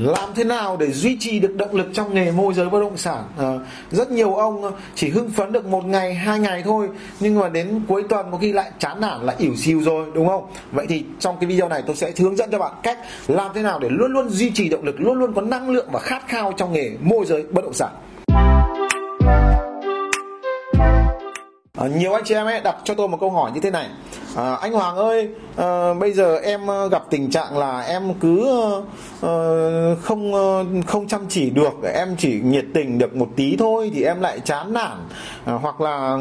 làm thế nào để duy trì được động lực trong nghề môi giới bất động sản? À, rất nhiều ông ờ, chỉ hưng phấn được một ngày hai ngày thôi nhưng mà đến cuối tuần có khi lại chán nản lại ỉu xìu rồi đúng không? Vậy thì trong cái video này tôi sẽ hướng dẫn cho bạn cách làm thế nào để luôn luôn duy trì động lực luôn luôn có năng lượng và khát khao trong nghề môi giới bất động sản. À, nhiều anh chị em ấy đặt cho tôi một câu hỏi như thế này à, anh Hoàng ơi à, bây giờ em ờ, gặp tình trạng là em cứ à, không không chăm chỉ được em chỉ nhiệt tình được một tí thôi thì em lại chán nản. À, hoặc là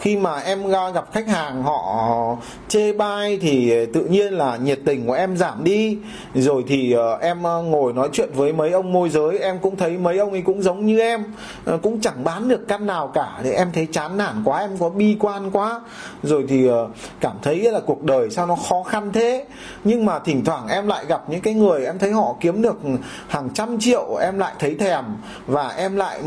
khi mà em gặp khách hàng họ chê bai thì tự nhiên là nhiệt tình của em giảm đi. Rồi thì em ngồi nói chuyện với mấy ông môi giới em cũng thấy mấy ông ấy cũng giống như em. Cũng chẳng bán được căn nào cả thì em thấy chán nản quá em có bi quan quá. Rồi thì cảm cảm thấy là cuộc đời sao nó khó khăn thế. Nhưng mà thỉnh thoảng em lại gặp những cái người em thấy họ kiếm được hàng trăm triệu, em lại thấy thèm. Và em lại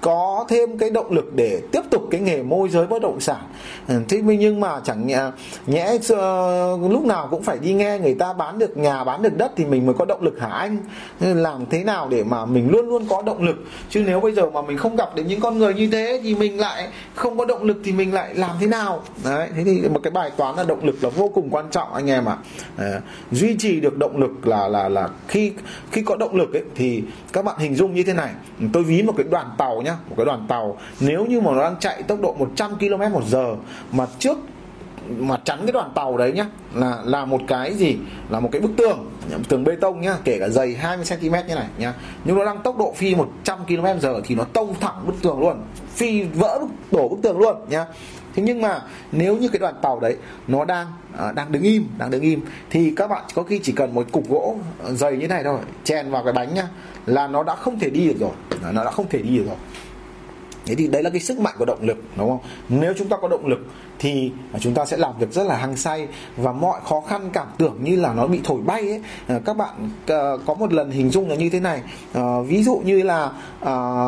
có thêm cái động lực để tiếp tục cái nghề môi giới bất động sản. Ừ, thế nhưng mà chẳng nhẽ, nhẽ uh, lúc nào cũng phải đi nghe người ta bán được nhà bán được đất thì mình mới có động lực hả anh? Làm thế nào để mà mình luôn luôn có động lực? Chứ nếu bây giờ mà mình không gặp đến những con người như thế thì mình lại không có động lực thì mình lại làm thế nào? Đấy thế thì một cái bài toán là động lực là vô cùng quan trọng anh em ạ. À. duy trì được động lực là là là khi khi có động lực ấy, thì các bạn hình dung như thế này. Tôi ví một cái đoàn tàu nhá một cái đoàn tàu. Nếu như mà nó đang chạy tốc độ 100 km một giờ mà trước mà chắn cái đoàn tàu đấy nhá là là một cái gì? Là một cái bức tường tường bê tông nhá kể cả dày 20 cm như này nhá. Nhưng nó đang tốc độ phi 100 km giờ thì nó tông thẳng bức tường luôn phi vỡ bức, đổ bức tường luôn nhá thế nhưng mà nếu như cái đoàn tàu đấy nó đang à, đang đứng im, đang đứng im, thì các bạn có khi chỉ cần một cục gỗ à, dày như này thôi, chèn vào cái bánh nhá, là nó đã không thể đi được rồi. Nó đã không thể đi được rồi. Thế thì đấy là cái sức mạnh của động lực, đúng không? Nếu chúng ta có động lực thì chúng ta sẽ làm việc rất là hăng say và mọi khó khăn cảm tưởng như là nó bị thổi bay ấy. Ờ, các bạn ờ, có một lần hình dung là như thế này. Ờ, ví dụ như là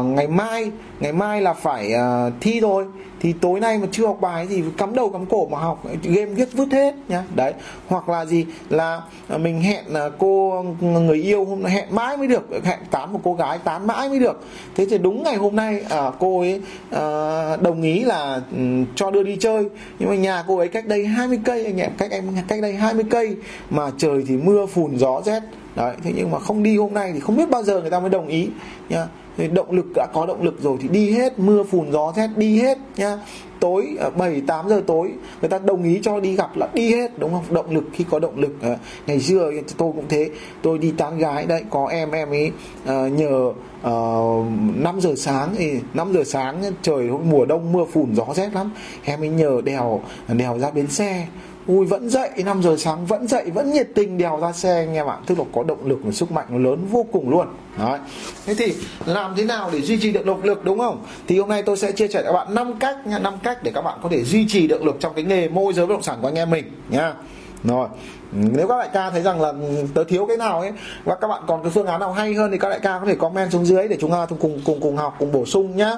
ngày mai ngày mai là phải thi rồi thì tối nay mà chưa học bài gì cắm đầu cắm cổ mà học game viết vứt hết nhá. Đấy hoặc là gì là mình hẹn cô người yêu hôm nay hẹn mãi mới được hẹn tán một cô gái tán mãi mới được. Thế thì đúng ngày hôm nay à, cô ấy à, đồng ý là um, cho đưa đi chơi nhưng mà nhà cô ấy cách đây 20 cây anh em, cách em, cách đây 20 cây mà trời thì mưa phùn gió rét. Đấy, thế nhưng mà không đi hôm nay thì không biết bao giờ người ta mới đồng ý, nhá động lực đã có động lực rồi thì đi hết mưa phùn gió rét đi hết nhá. Tối à, 7 8 giờ tối người ta đồng ý cho đi gặp là đi hết đúng không? Động lực khi có động lực à, ngày xưa tôi cũng thế. Tôi đi tán gái đấy có em em ấy à, nhờ à, uh, 5 giờ sáng thì 5 giờ sáng trời mùa đông mưa phùn gió rét lắm. Em ấy nhờ đèo đèo ra bến xe ui, vẫn dậy 5 giờ sáng vẫn dậy, vẫn nhiệt tình đèo ra xe anh em ạ. Tức là có động lực và sức mạnh nó lớn vô cùng luôn. Đấy. thế thì làm thế nào để duy trì được động lực, đúng không? Thì hôm nay tôi sẽ chia sẻ các bạn năm cách nha, năm cách để các bạn có thể duy trì động lực trong cái nghề môi giới bất động sản của anh em mình, nha. Rồi nếu các đại ca thấy rằng là tớ thiếu cái nào ấy và các bạn còn cái phương án nào hay hơn thì các đại ca có thể comment xuống dưới để chúng ta cùng cùng cùng học cùng bổ sung nhá.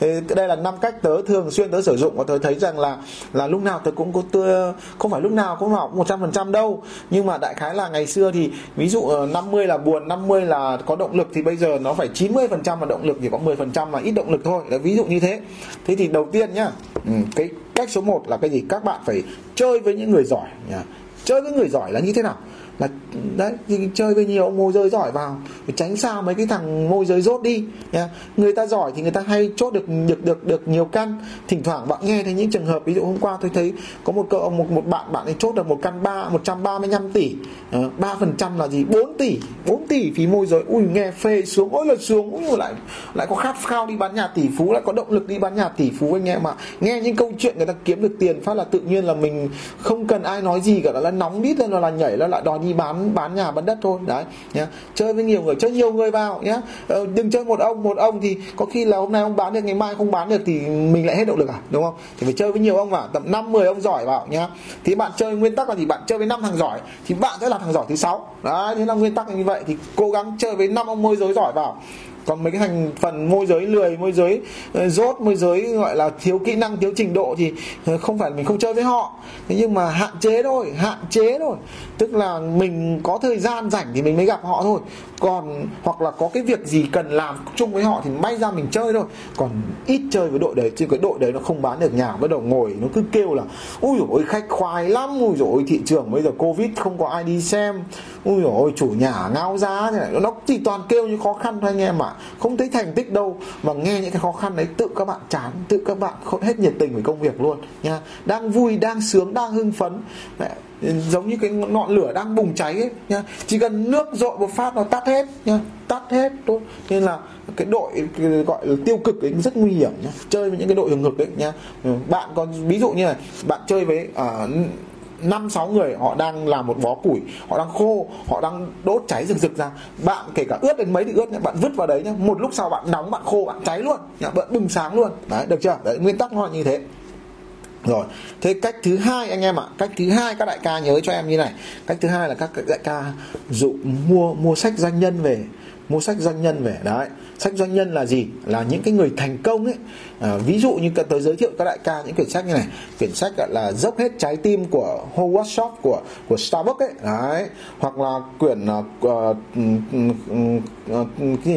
Thế đây là năm cách tớ thường xuyên tớ sử dụng và tớ thấy rằng là là lúc nào tớ cũng có tớ không phải lúc nào cũng học một trăm phần trăm đâu. Nhưng mà đại khái là ngày xưa thì ví dụ ờ, 50 là buồn 50 là có động lực thì bây giờ nó phải 90 phần trăm là động lực thì có 10 phần trăm là ít động lực thôi. Đấy, ví dụ như thế. Thế thì đầu tiên nhá ừ, cái cách số 1 là cái gì? Các bạn phải chơi với những người giỏi nhá chơi với người giỏi là như thế nào? Là, đấy thì chơi với nhiều, môi giới giỏi vào. Để tránh xa mấy cái thằng môi giới rốt đi nha người ta giỏi thì người ta hay chốt được được được được nhiều căn. Thỉnh thoảng bạn nghe thấy những trường hợp, ví dụ hôm qua tôi thấy có một cậu, một một bạn bạn ấy chốt được một căn ba, một trăm ba mươi lăm tỷ. Ờ, ba phần trăm là gì? 4 tỷ. 4 tỷ phí môi giới. Ui, nghe phê xuống ôi là xuống ui, lại lại có khát khao đi bán nhà tỷ phú, lại có động lực đi bán nhà tỷ phú anh em mà nghe những câu chuyện người ta kiếm được tiền phát là tự nhiên là mình không cần ai nói gì cả, là nóng biết lên là nhảy là lại đòi đi bán bán nhà bán đất thôi. Đấy nhá. Chơi với nhiều người chơi nhiều người vào nhá. Ờ, đừng chơi một ông một ông thì có khi là hôm nay ông bán được ngày mai không bán được thì mình lại hết động lực à đúng không? Thì phải chơi với nhiều ông vào tầm năm mười ông giỏi vào nhá. Thì bạn chơi nguyên tắc là gì? Bạn chơi với năm thằng giỏi thì bạn sẽ là thằng giỏi thứ sáu. Đấy thế là nguyên tắc là như vậy. Thì cố gắng chơi với năm ông môi giới giỏi vào còn mấy cái thành phần môi giới lười, môi giới ờ, rốt, môi giới gọi là thiếu kỹ năng, thiếu trình độ thì ờ, không phải mình không chơi với họ. Thế nhưng mà hạn chế thôi, hạn chế thôi. Tức là mình có thời gian rảnh thì mình mới gặp họ thôi. Còn, hoặc là có cái việc gì cần làm chung với họ thì may ra mình chơi thôi. Còn ít chơi với đội đấy, chứ cái đội đấy nó không bán được nhà, bắt đầu ngồi, nó cứ kêu là, ui dồi ôi, khách khoái lắm, ui dồi ôi, thị trường bây giờ covid, không có ai đi xem. Ui dồi ôi, chủ nhà ngao giá. Thế này, nó chỉ toàn kêu như khó khăn thôi anh em ạ không thấy thành tích đâu mà nghe những cái khó khăn đấy tự các bạn chán tự các bạn hết nhiệt tình với công việc luôn nha. Đang vui đang sướng đang hưng phấn. Giống như cái ngọn lửa đang bùng cháy ấy nha. Chỉ cần nước dội một phát nó tắt hết nha. Tắt hết thôi nên là cái đội cái gọi là tiêu cực ấy rất nguy hiểm nhá chơi với những cái đội hưởng ngực ấy nha. Ừ, bạn còn ví dụ như là bạn chơi với uh, năm, sáu người, họ đang làm một bó củi, họ đang khô, họ đang đốt cháy rực rực ra. Bạn kể cả ướt đến mấy thì ướt nhá, bạn vứt vào đấy nhá. Một lúc sau bạn nóng, bạn khô, bạn cháy luôn, nhá, bạn bừng sáng luôn. Đấy, được chưa? Đấy, nguyên tắc nó là như thế. Rồi, thế cách thứ hai anh em ạ, cách thứ hai các đại ca nhớ cho em như này. Cách thứ hai là các đại ca dụ mua mua sách doanh nhân về mua sách doanh nhân về. Đấy. Sách doanh nhân là gì? Là những cái người thành công ấy. À, ví dụ như tôi giới thiệu các đại ca những quyển sách như này. Quyển sách là dốc hết trái tim của Howard Schultz của của Starbucks ấy. Đấy. Hoặc là quyển uh, uh, uh,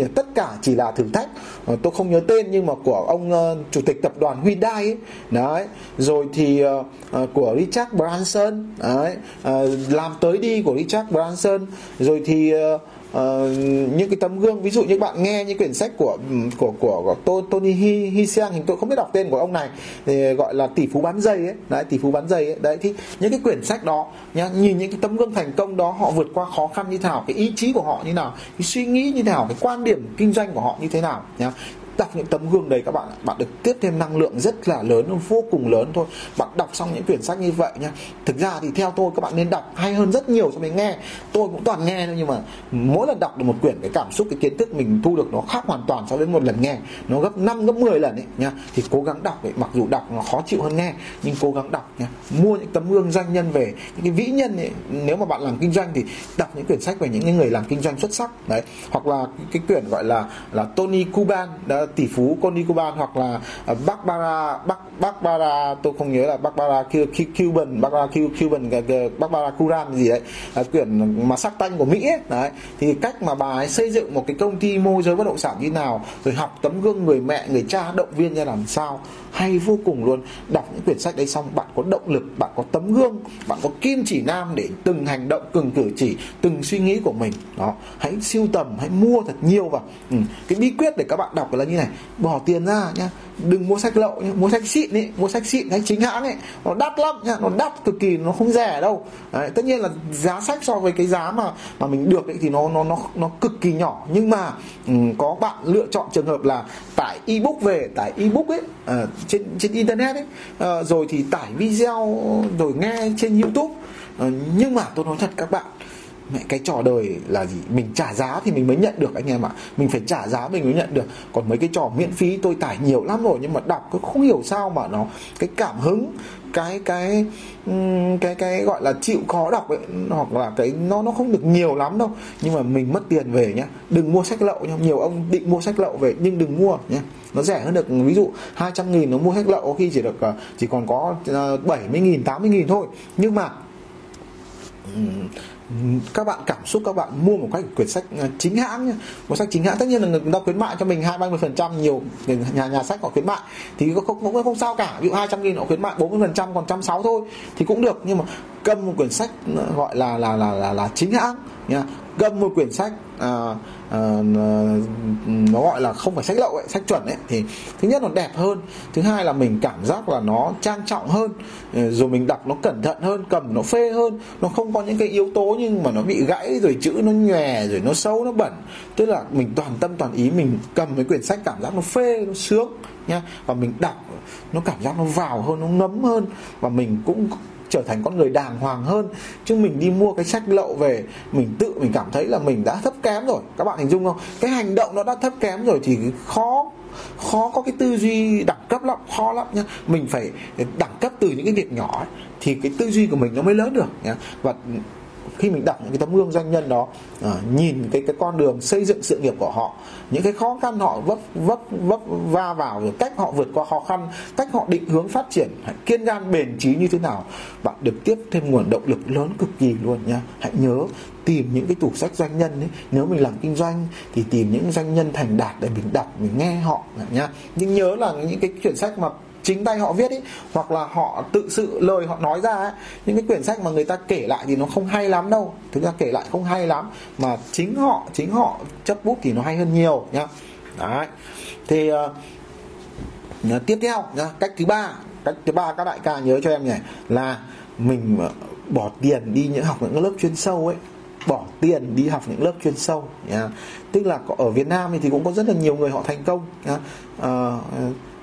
uh, tất cả chỉ là thử thách. Uh, tôi không nhớ tên nhưng mà của ông uh, chủ tịch tập đoàn Hyundai ấy. Đấy. Rồi thì uh, uh, của Richard Branson. Đấy. Uh, làm tới đi của Richard Branson. Rồi thì uh, uh, những cái tấm gương ví dụ như bạn nghe những quyển sách của của của, của Tony Hi, Hi thì tôi không biết đọc tên của ông này thì gọi là tỷ phú bán giày ấy. Đấy tỷ phú bán giày ấy. Đấy thì những cái quyển sách đó nhá nhìn những cái tấm gương thành công đó họ vượt qua khó khăn như thế nào cái ý chí của họ như nào cái suy nghĩ như thế nào cái quan điểm kinh doanh của họ như thế nào nhá đọc những tấm gương đấy các bạn bạn được tiếp thêm năng lượng rất là lớn, vô cùng lớn thôi. Bạn đọc xong những quyển sách như vậy nha. Thực ra thì theo tôi, các bạn nên đọc hay hơn rất nhiều so với nghe. Tôi cũng toàn nghe thôi, nhưng mà mỗi lần đọc được một quyển, cái cảm xúc, cái kiến thức mình thu được nó khác hoàn toàn so với một lần nghe. Nó gấp 5 gấp 10 lần ấy nha. Thì cố gắng đọc ấy, mặc dù đọc nó khó chịu hơn nghe, nhưng cố gắng đọc nha. Mua những tấm gương doanh nhân về, những cái vĩ nhân ấy. Nếu mà bạn làm kinh doanh thì đọc những quyển sách về những người làm kinh doanh xuất sắc, đấy. Hoặc là cái quyển gọi là là Tony Kuban, đã tỷ phú Connie Cuban hoặc là à, Barbara Bak Barbara tôi không nhớ là Barbara Cuban Barbara Cuban Barbara Curan gì đấy à, quyển mà sắc tanh của Mỹ ấy. đấy thì cách mà bà ấy xây dựng một cái công ty môi giới bất động sản như nào, rồi học tấm gương người mẹ, người cha, động viên ra làm sao, hay vô cùng luôn đọc những quyển sách đấy xong, bạn có động lực, bạn có tấm gương, bạn có kim chỉ nam để từng hành động, từng cử chỉ, từng suy nghĩ của mình đó, hãy siêu tầm, hãy mua thật nhiều vào ừ. cái bí quyết để các bạn đọc là như này bỏ tiền ra nhá. Đừng mua sách lậu nhá mua sách xịn ấy mua sách xịn hay chính hãng ấy nó đắt lắm nhá nó đắt cực kỳ nó không rẻ đâu. Đấy, tất nhiên là giá sách so với cái giá mà mà mình được ấy thì nó nó nó nó cực kỳ nhỏ. Nhưng mà um, có bạn lựa chọn trường hợp là tải ebook về tải ebook ấy uh, ờ, trên trên internet ấy uh, ờ, rồi thì tải video rồi nghe trên youtube. Uh, nhưng mà tôi nói thật các bạn mẹ, cái trò đời là gì? Mình trả giá thì mình mới nhận được, anh em ạ. Mình phải trả giá mình mới nhận được. Còn mấy cái trò miễn phí, tôi tải nhiều lắm rồi, nhưng mà đọc cứ không hiểu sao mà nó, cái cảm hứng, cái cái cái cái gọi là chịu khó đọc ấy, hoặc là cái nó nó không được nhiều lắm đâu. Nhưng mà mình mất tiền về nhá. Đừng mua sách lậu nhá. Nhiều ông định mua sách lậu về, nhưng đừng mua nhá. Nó rẻ hơn được, ví dụ 200 nghìn nó mua sách lậu khi chỉ được ờ, chỉ còn có ờ, 70 nghìn 80 nghìn thôi. Nhưng mà các bạn cảm xúc các bạn mua một cách quyển sách à, chính hãng nhé một sách chính hãng tất nhiên là người ta khuyến mại cho mình hai ba mươi phần trăm nhiều nhà nhà sách họ khuyến mại. Thì cũng không, không sao cả. Ví dụ hai trăm nghìn họ khuyến mại 40 phần trăm còn trăm sáu thôi thì cũng được. Nhưng mà cầm một quyển sách gọi là là là là, là chính hãng nha cầm một quyển sách à, à, nó gọi là không phải sách lậu ấy sách chuẩn ấy thì thứ nhất nó đẹp hơn thứ hai là mình cảm giác là nó trang trọng hơn ờ, rồi mình đọc nó cẩn thận hơn cầm nó phê hơn nó không có những cái yếu tố nhưng mà nó bị gãy rồi chữ nó nhòe rồi nó sâu nó bẩn. Tức là mình toàn tâm toàn ý mình cầm cái quyển sách cảm giác nó phê nó sướng nha và mình đọc nó cảm giác nó vào hơn nó ngấm hơn. Và mình cũng trở thành con người đàng hoàng hơn. Chứ mình đi mua cái sách lậu về mình tự mình cảm thấy là mình đã thấp kém rồi. Các bạn hình dung không? Cái hành động nó đã thấp kém rồi thì khó khó có cái tư duy đẳng cấp lắm khó lắm nhá. Mình phải đẳng cấp từ những cái việc nhỏ ấy, thì cái tư duy của mình nó mới lớn được nhá. Và khi mình đọc những cái tấm gương doanh nhân đó à, nhìn cái cái con đường xây dựng sự nghiệp của họ những cái khó khăn họ vấp vấp vấp va vào rồi cách họ vượt qua khó khăn cách họ định hướng phát triển kiên gan bền trí như thế nào bạn được tiếp thêm nguồn động lực lớn cực kỳ luôn nha hãy nhớ tìm những cái tủ sách doanh nhân ấy. Nếu mình làm kinh doanh thì tìm những doanh nhân thành đạt để mình đọc mình nghe họ nhá. Nhưng nhớ là những cái quyển sách mà chính tay họ viết ý hoặc là họ tự sự lời họ nói ra ấy những cái quyển sách mà người ta kể lại thì nó không hay lắm đâu thực ra kể lại không hay lắm mà chính họ chính họ chấp bút thì nó hay hơn nhiều nhá đấy thì uh, tiếp theo nhá cách thứ ba cách thứ ba các đại ca nhớ cho em nhỉ là mình ờ, bỏ tiền đi những học những lớp chuyên sâu ấy bỏ tiền đi học những lớp chuyên sâu yeah. tức là ở Việt Nam thì cũng có rất là nhiều người họ thành công yeah. uh, ờ,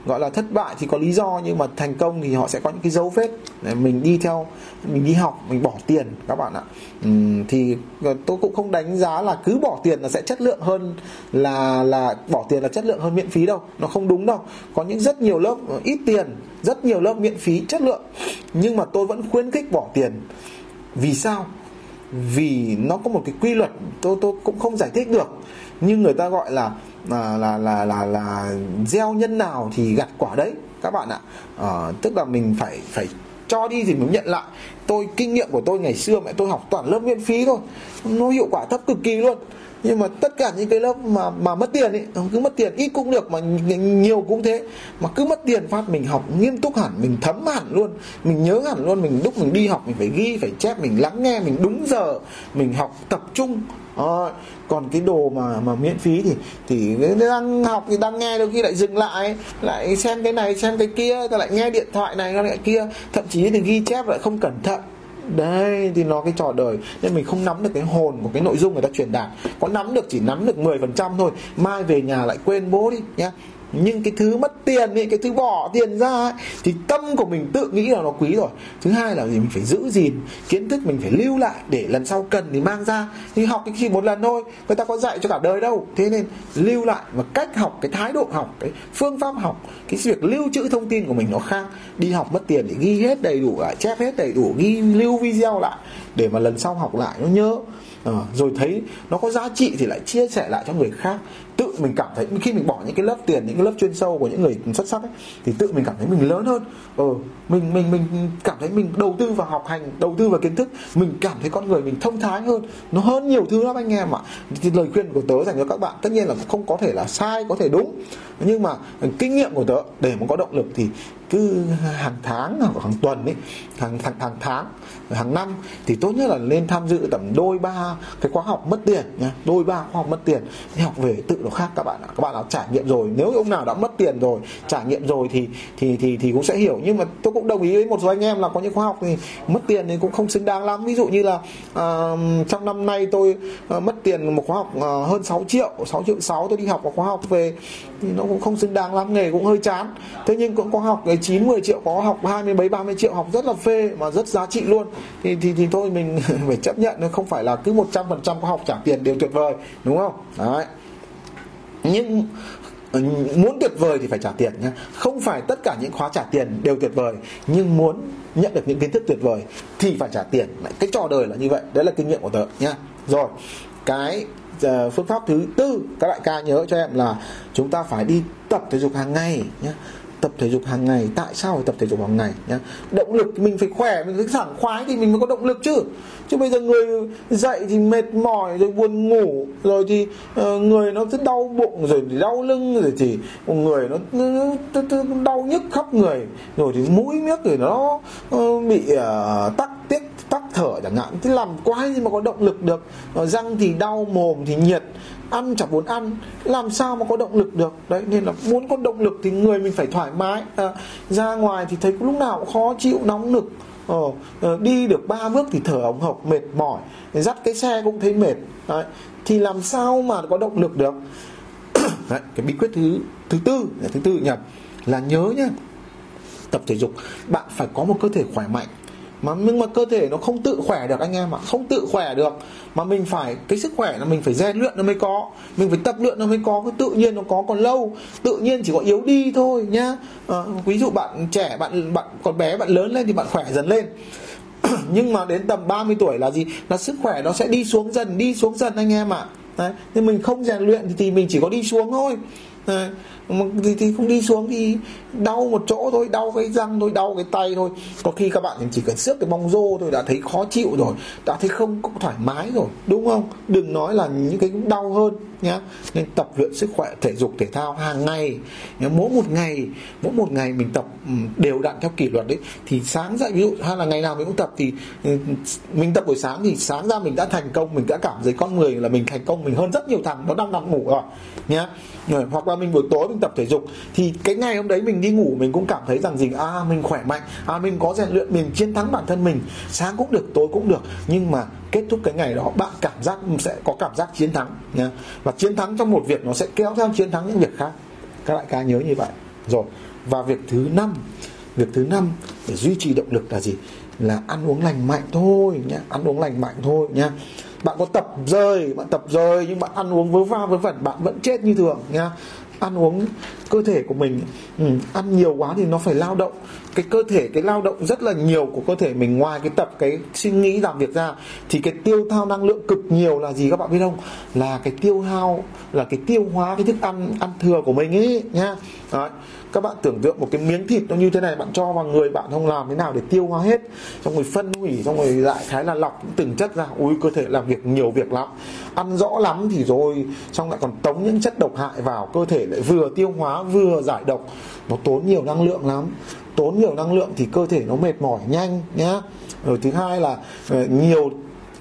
gọi là thất bại thì có lý do nhưng mà thành công thì họ sẽ có những cái dấu vết. Để mình đi theo mình đi học mình bỏ tiền các bạn ạ. Uhm, thì ờ, tôi cũng không đánh giá là cứ bỏ tiền là sẽ chất lượng hơn là là bỏ tiền là chất lượng hơn miễn phí đâu. Nó không đúng đâu. Có những rất nhiều lớp ờ, ít tiền rất nhiều lớp miễn phí chất lượng. Nhưng mà tôi vẫn khuyến khích bỏ tiền. Vì sao? Vì nó có một cái quy luật tôi tôi cũng không giải thích được. Nhưng người ta gọi là là là là là, là gieo nhân nào thì gặt quả đấy các bạn ạ. À, tức là mình phải phải cho đi thì mình nhận lại. Tôi kinh nghiệm của tôi ngày xưa mẹ tôi học toàn lớp miễn phí thôi. Nó hiệu quả thấp cực kỳ luôn. Nhưng mà tất cả những cái lớp mà mà mất tiền ấy cứ mất tiền ít cũng được mà nhiều cũng thế. Mà cứ mất tiền phát mình học nghiêm túc hẳn mình thấm hẳn luôn. Mình nhớ hẳn luôn mình lúc mình đi học mình phải ghi phải chép mình lắng nghe mình đúng giờ. Mình học tập trung. À, còn cái đồ mà mà miễn phí thì thì đang học thì đang nghe đôi khi lại dừng lại lại xem cái này, xem cái kia lại nghe điện thoại này lại kia. Thậm chí thì ghi chép lại không cẩn thận. Đây thì nó cái trò đời. Nên mình không nắm được cái hồn của cái nội dung người ta truyền đạt. Có nắm được chỉ nắm được 10% thôi. Mai về nhà lại quên bố đi, nhá nhưng cái thứ mất tiền ấy cái thứ bỏ tiền ra ấy, thì tâm của mình tự nghĩ là nó quý rồi. Thứ hai là gì? Mình phải giữ gìn kiến thức mình phải lưu lại để lần sau cần thì mang ra. Thì học cái chỉ một lần thôi người ta có dạy cho cả đời đâu. Thế nên lưu lại và cách học cái thái độ học cái phương pháp học cái việc lưu trữ thông tin của mình nó khác. Đi học mất tiền để ghi hết đầy đủ lại chép hết đầy đủ ghi lưu video lại để mà lần sau học lại nó nhớ. À, rồi thấy nó có giá trị thì lại chia sẻ lại cho người khác tự mình cảm thấy khi mình bỏ những cái lớp tiền những cái lớp chuyên sâu của những người xuất sắc ấy, thì tự mình cảm thấy mình lớn hơn. Ờ mình mình mình cảm thấy mình đầu tư vào học hành đầu tư vào kiến thức mình cảm thấy con người mình thông thái hơn. Nó hơn nhiều thứ lắm anh em ạ. Thì lời khuyên của tớ dành cho các bạn tất nhiên là không có thể là sai có thể đúng. Nhưng mà ờ, kinh nghiệm của tớ để mà có động lực thì cứ hàng tháng hoặc hàng tuần ấy hàng hàng, hàng tháng hàng năm thì tốt nhất là nên tham dự tầm đôi ba cái khóa học mất tiền nha đôi ba khóa học mất tiền. Đi học về tự nó khác các bạn ạ. Các bạn nào trải nghiệm rồi nếu ông nào đã mất tiền rồi trải nghiệm rồi thì thì thì thì cũng sẽ hiểu. Nhưng mà tôi cũng đồng ý với một số anh em là có những khóa học thì mất tiền thì cũng không xứng đáng lắm. Ví dụ như là uh, trong năm nay tôi uh, mất tiền một khóa học uh, hơn 6 triệu 6 triệu 6 tôi đi học một khóa học về thì nó cũng không xứng đáng lắm nghề cũng hơi chán. Thế nhưng cũng có học cái 9 10 triệu có học 20 mấy 30 triệu học rất là phê mà rất giá trị luôn. Thì thì thì thôi mình phải chấp nhận nó không phải là cứ 100% có học trả tiền đều tuyệt vời đúng không? Đấy. Nhưng ừ, muốn tuyệt vời thì phải trả tiền nhé không phải tất cả những khóa trả tiền đều tuyệt vời nhưng muốn nhận được những kiến thức tuyệt vời thì phải trả tiền. Cái trò đời là như vậy đấy là kinh nghiệm của tớ nhá. Rồi cái uh, phương pháp thứ tư các đại ca nhớ cho em là chúng ta phải đi tập thể dục hàng ngày nhé tập thể dục hàng ngày. Tại sao phải tập thể dục hàng ngày nhá? Động lực mình phải khỏe mình phải sảng khoái thì mình mới có động lực chứ. Chứ bây giờ người dậy thì mệt mỏi rồi buồn ngủ rồi thì uh, người nó rất đau bụng rồi thì đau lưng rồi thì người nó, nó, nó, nó đau nhức khắp người. Rồi thì mũi miếc rồi nó uh, bị uh, tắc tiết tắc thở chẳng hạn. Thế làm quái gì mà có động lực được? Răng thì đau mồm thì nhiệt ăn chẳng muốn ăn làm sao mà có động lực được? Đấy nên là muốn có động lực thì người mình phải thoải mái. À, ra ngoài thì thấy lúc nào cũng khó chịu nóng nực. Ờ, ờ, đi được ba bước thì thở ống hộc mệt mỏi. Dắt cái xe cũng thấy mệt. Đấy. thì làm sao mà có động lực được? Đấy, cái bí quyết thứ thứ tư thứ tư nhỉ? Là nhớ nhé, tập thể dục. Bạn phải có một cơ thể khỏe mạnh mà nhưng mà cơ thể nó không tự khỏe được anh em ạ. Không tự khỏe được. Mà mình phải cái sức khỏe là mình phải rèn luyện nó mới có. Mình phải tập luyện nó mới có. Cái tự nhiên nó có còn lâu. Tự nhiên chỉ có yếu đi thôi nhá. À, ví dụ bạn trẻ bạn bạn còn bé bạn lớn lên thì bạn khỏe dần lên. Nhưng mà đến tầm 30 tuổi là gì? Là sức khỏe nó sẽ đi xuống dần đi xuống dần anh em ạ. À. nên mình không rèn luyện thì mình chỉ có đi xuống thôi. Đấy thì, thì không đi xuống thì đau một chỗ thôi đau cái răng thôi đau cái tay thôi. Có khi các bạn chỉ cần xước cái bong rô thôi đã thấy khó chịu rồi đã thấy không có thoải mái rồi đúng không? Đừng nói là những cái đau hơn nhá. Nên tập luyện sức khỏe thể dục thể thao hàng ngày. Mỗi một ngày mỗi một ngày mình tập ừ, đều đặn theo kỷ luật đấy. Thì sáng dậy ví dụ hay là ngày nào mình cũng tập thì ừ, mình tập buổi sáng thì sáng ra mình đã thành công mình đã cảm thấy con người là mình thành công mình hơn rất nhiều thằng nó đang nằm ngủ rồi nhá. Hoặc là mình buổi tối mình tập thể dục, thì cái ngày hôm đấy mình đi ngủ mình cũng cảm thấy rằng gì? À mình khỏe mạnh à mình có rèn luyện, mình chiến thắng bản thân mình, sáng cũng được, tối cũng được. Nhưng mà kết thúc cái ngày đó, bạn cảm giác sẽ có cảm giác chiến thắng nha và chiến thắng trong một việc nó sẽ kéo theo chiến thắng những việc khác. Các đại ca nhớ như vậy. Rồi, và việc thứ năm, việc thứ năm để duy trì động lực là gì? Là ăn uống lành mạnh thôi nhá, ăn uống lành mạnh thôi nhá. Bạn có tập rơi, bạn tập rơi, nhưng bạn ăn uống vớ va vớ vẩn, bạn vẫn chết như thường nha ăn uống cơ thể của mình ừ, ăn nhiều quá thì nó phải lao động. Cái cơ thể cái lao động rất là nhiều của cơ thể mình ngoài cái tập cái suy nghĩ làm việc ra thì cái tiêu thao năng lượng cực nhiều là gì các bạn biết không? Là cái tiêu hao là cái tiêu hóa cái thức ăn ăn thừa của mình ấy nhá Đấy. các bạn tưởng tượng một cái miếng thịt nó như thế này bạn cho vào người bạn không làm thế nào để tiêu hóa hết. Xong rồi phân hủy xong rồi lại khái là lọc từng chất ra. Ui cơ thể làm việc nhiều việc lắm. Ăn rõ lắm thì rồi xong lại còn tống những chất độc hại vào cơ thể lại vừa tiêu hóa vừa giải độc, nó tốn nhiều năng lượng lắm. Tốn nhiều năng lượng thì cơ thể nó mệt mỏi nhanh nhá. Rồi thứ hai là ờ, nhiều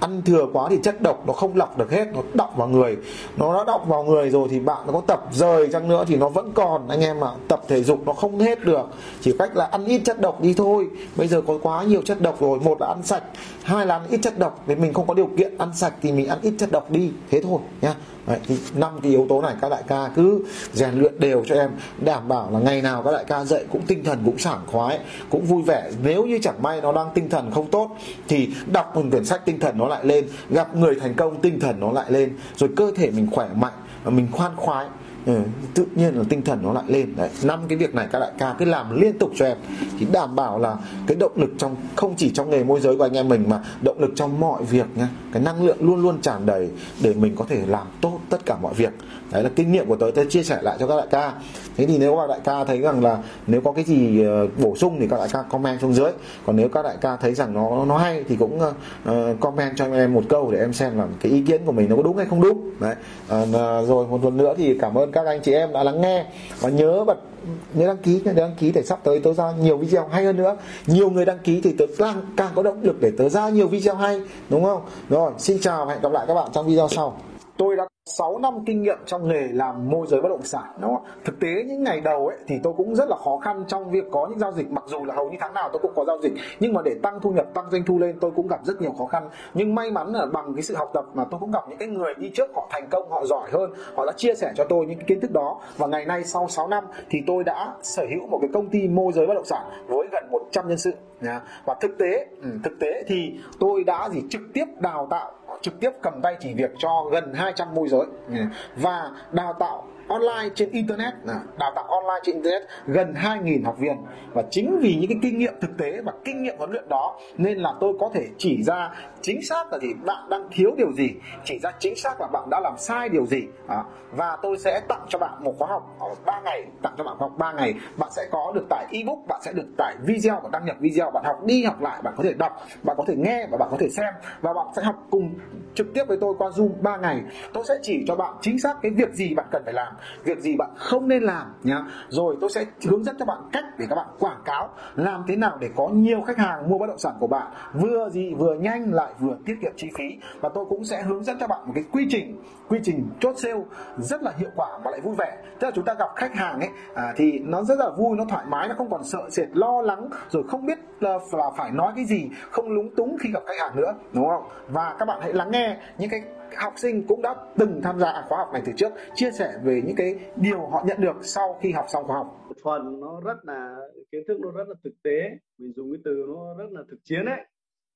ăn thừa quá thì chất độc nó không lọc được hết, nó đọng vào người. Nó đã đọng vào người rồi thì bạn nó có tập rời chăng nữa thì nó vẫn còn, anh em ạ. Tập thể dục nó không hết được. Chỉ cách là ăn ít chất độc đi thôi. Bây giờ có quá nhiều chất độc rồi, một là ăn sạch, hai là ăn ít chất độc. Nếu mình không có điều kiện ăn sạch thì mình ăn ít chất độc đi. Thế thôi nhá. Đấy, thì năm cái yếu tố này các đại ca cứ rèn luyện đều cho em đảm bảo là ngày nào các đại ca dậy cũng tinh thần cũng sảng khoái cũng vui vẻ. Nếu như chẳng may nó đang tinh thần không tốt thì đọc một quyển sách tinh thần nó lại lên gặp người thành công tinh thần nó lại lên rồi cơ thể mình khỏe mạnh và mình khoan khoái ừ, tự nhiên là tinh thần nó lại lên. Đấy năm cái việc này các đại ca cứ làm liên tục cho em. Thì đảm bảo là cái động lực trong không chỉ trong nghề môi giới của anh em mình mà động lực trong mọi việc nhá cái năng lượng luôn luôn tràn đầy để mình có thể làm tốt tất cả mọi việc đấy là kinh nghiệm của tớ tớ chia sẻ lại cho các đại ca. Thế thì nếu các đại ca thấy rằng là nếu có cái gì ờ, bổ sung thì các đại ca comment xuống dưới. Còn nếu các đại ca thấy rằng nó nó hay thì cũng uh, comment cho em một câu để em xem là cái ý kiến của mình nó có đúng hay không đúng. Đấy. Uh, rồi một lần nữa thì cảm ơn các anh chị em đã lắng nghe. Và nhớ bật nhớ đăng ký nhớ đăng ký để sắp tới tớ ra nhiều video hay hơn nữa. Nhiều người đăng ký thì tớ càng càng có động lực để tớ ra nhiều video hay đúng không? Rồi xin chào và hẹn gặp lại các bạn trong video sau tôi đã 6 năm kinh nghiệm trong nghề làm môi giới bất động sản, đúng không? Thực tế những ngày đầu ấy thì tôi cũng rất là khó khăn trong việc có những giao dịch. Mặc dù là hầu như tháng nào tôi cũng có giao dịch, nhưng mà để tăng thu nhập, tăng doanh thu lên tôi cũng gặp rất nhiều khó khăn. Nhưng may mắn là bằng cái sự học tập mà tôi cũng gặp những cái người đi trước, họ thành công, họ giỏi hơn, họ đã chia sẻ cho tôi những cái kiến thức đó. Và ngày nay sau 6 năm thì tôi đã sở hữu một cái công ty môi giới bất động sản với gần 100 nhân sự và thực tế ừ, thực tế thì tôi đã gì trực tiếp đào tạo trực tiếp cầm tay chỉ việc cho gần 200 môi giới. Và đào tạo online trên internet. Đào tạo online trên internet gần 2.000 học viên. Và chính vì những cái kinh nghiệm thực tế và kinh nghiệm huấn luyện đó nên là tôi có thể chỉ ra chính xác là gì bạn đang thiếu điều gì chỉ ra chính xác là bạn đã làm sai điều gì. À, và tôi sẽ tặng cho bạn một khóa học ở 3 ngày tặng cho bạn học 3 ngày. Bạn sẽ có được tải ebook bạn sẽ được tải video và đăng nhập video bạn học đi học lại bạn có thể đọc bạn có thể nghe và bạn có thể xem. Và bạn sẽ học cùng trực tiếp với tôi qua zoom 3 ngày. Tôi sẽ chỉ cho bạn chính xác cái việc gì bạn cần phải làm việc gì bạn không nên làm nhá. Rồi tôi sẽ hướng dẫn cho bạn cách để các bạn quảng cáo làm thế nào để có nhiều khách hàng mua bất động sản của bạn. Vừa gì vừa nhanh lại vừa tiết kiệm chi phí. Và tôi cũng sẽ hướng dẫn cho bạn một cái quy trình quy trình chốt sale rất là hiệu quả và lại vui vẻ. Tức là chúng ta gặp khách hàng ấy à, thì nó rất là vui nó thoải mái nó không còn sợ sệt lo lắng rồi không biết là, là phải nói cái gì không lúng túng khi gặp khách hàng nữa đúng không? Và các bạn hãy lắng nghe những cái học sinh cũng đã từng tham gia khóa học này từ trước chia sẻ về những cái điều họ nhận được sau khi học xong khóa học. Phần nó rất là kiến thức nó rất là thực tế mình dùng cái từ nó rất là thực chiến đấy.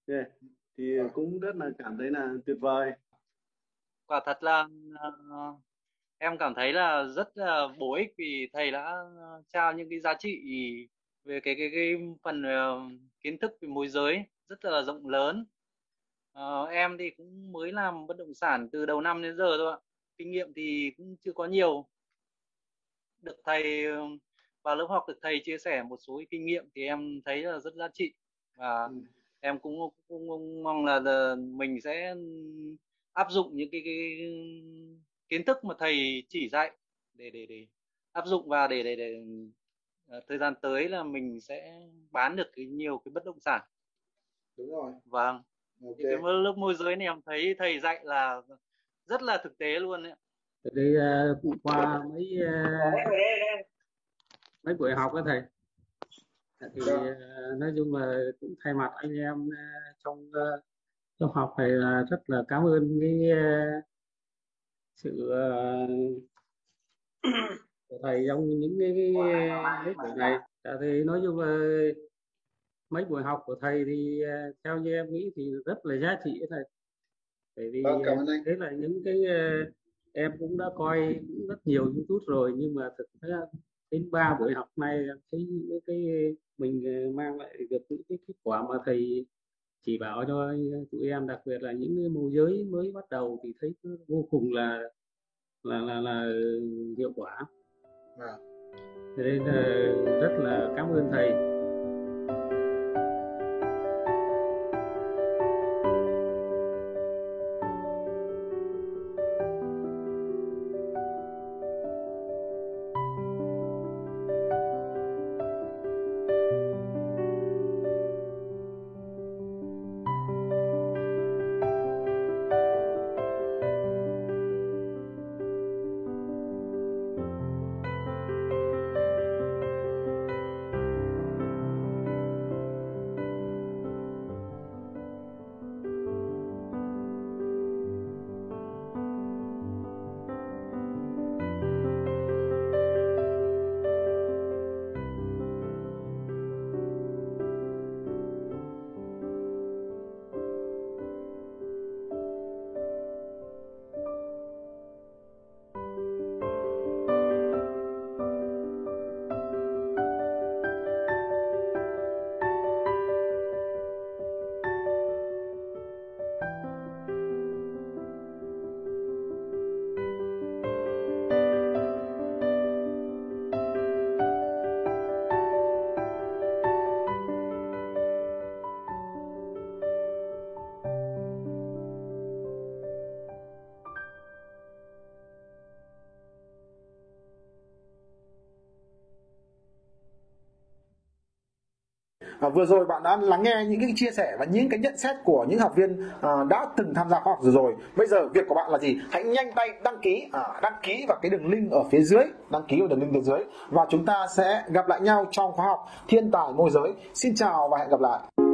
Yeah. thì cũng rất là cảm thấy là tuyệt vời. Quả thật là uh, em cảm thấy là rất là bổ ích vì thầy đã trao những cái giá trị về cái cái cái phần uh, kiến thức về môi giới rất là rộng lớn uh, em thì cũng mới làm bất động sản từ đầu năm đến giờ thôi ạ. Kinh nghiệm thì cũng chưa có nhiều. Được thầy vào lớp học được thầy chia sẻ một số kinh nghiệm thì em thấy là rất giá trị. Và ừ. em cũng, cũng, cũng mong là, là mình sẽ áp dụng những cái, cái kiến thức mà thầy chỉ dạy để để để áp dụng và để để để uh, thời gian tới là mình sẽ bán được cái nhiều cái bất động sản. Đúng rồi. Vâng okay. cái lớp môi giới này em thấy thầy dạy là rất là thực tế luôn đấy đi uh, qua mấy uh, mấy buổi học đó thầy. Thì uh, nói chung là cũng thay mặt anh em uh, trong uh, trong học thầy là rất là cảm ơn cái uh, sự uh, của thầy trong những cái, cái, cái buổi này. dạ, thì nói chung là mấy buổi học của thầy thì uh, theo như em nghĩ thì rất là giá trị thầy. Bởi vì vâng, thế là những cái uh, em cũng đã coi cũng rất nhiều youtube rồi nhưng mà thực tế đến ba buổi học này thấy những cái mình mang lại được những cái kết quả mà thầy chỉ bảo cho tụi em đặc biệt là những cái môi giới mới bắt đầu thì thấy vô cùng là là là, là hiệu quả. À. thế nên là rất là cảm ơn thầy À, vừa rồi bạn đã lắng nghe những cái chia sẻ và những cái nhận xét của những học viên à, đã từng tham gia khóa học rồi rồi. Bây giờ việc của bạn là gì? Hãy nhanh tay đăng ký, à, đăng ký vào cái đường link ở phía dưới, đăng ký vào đường link phía dưới và chúng ta sẽ gặp lại nhau trong khóa học Thiên tài môi giới. Xin chào và hẹn gặp lại.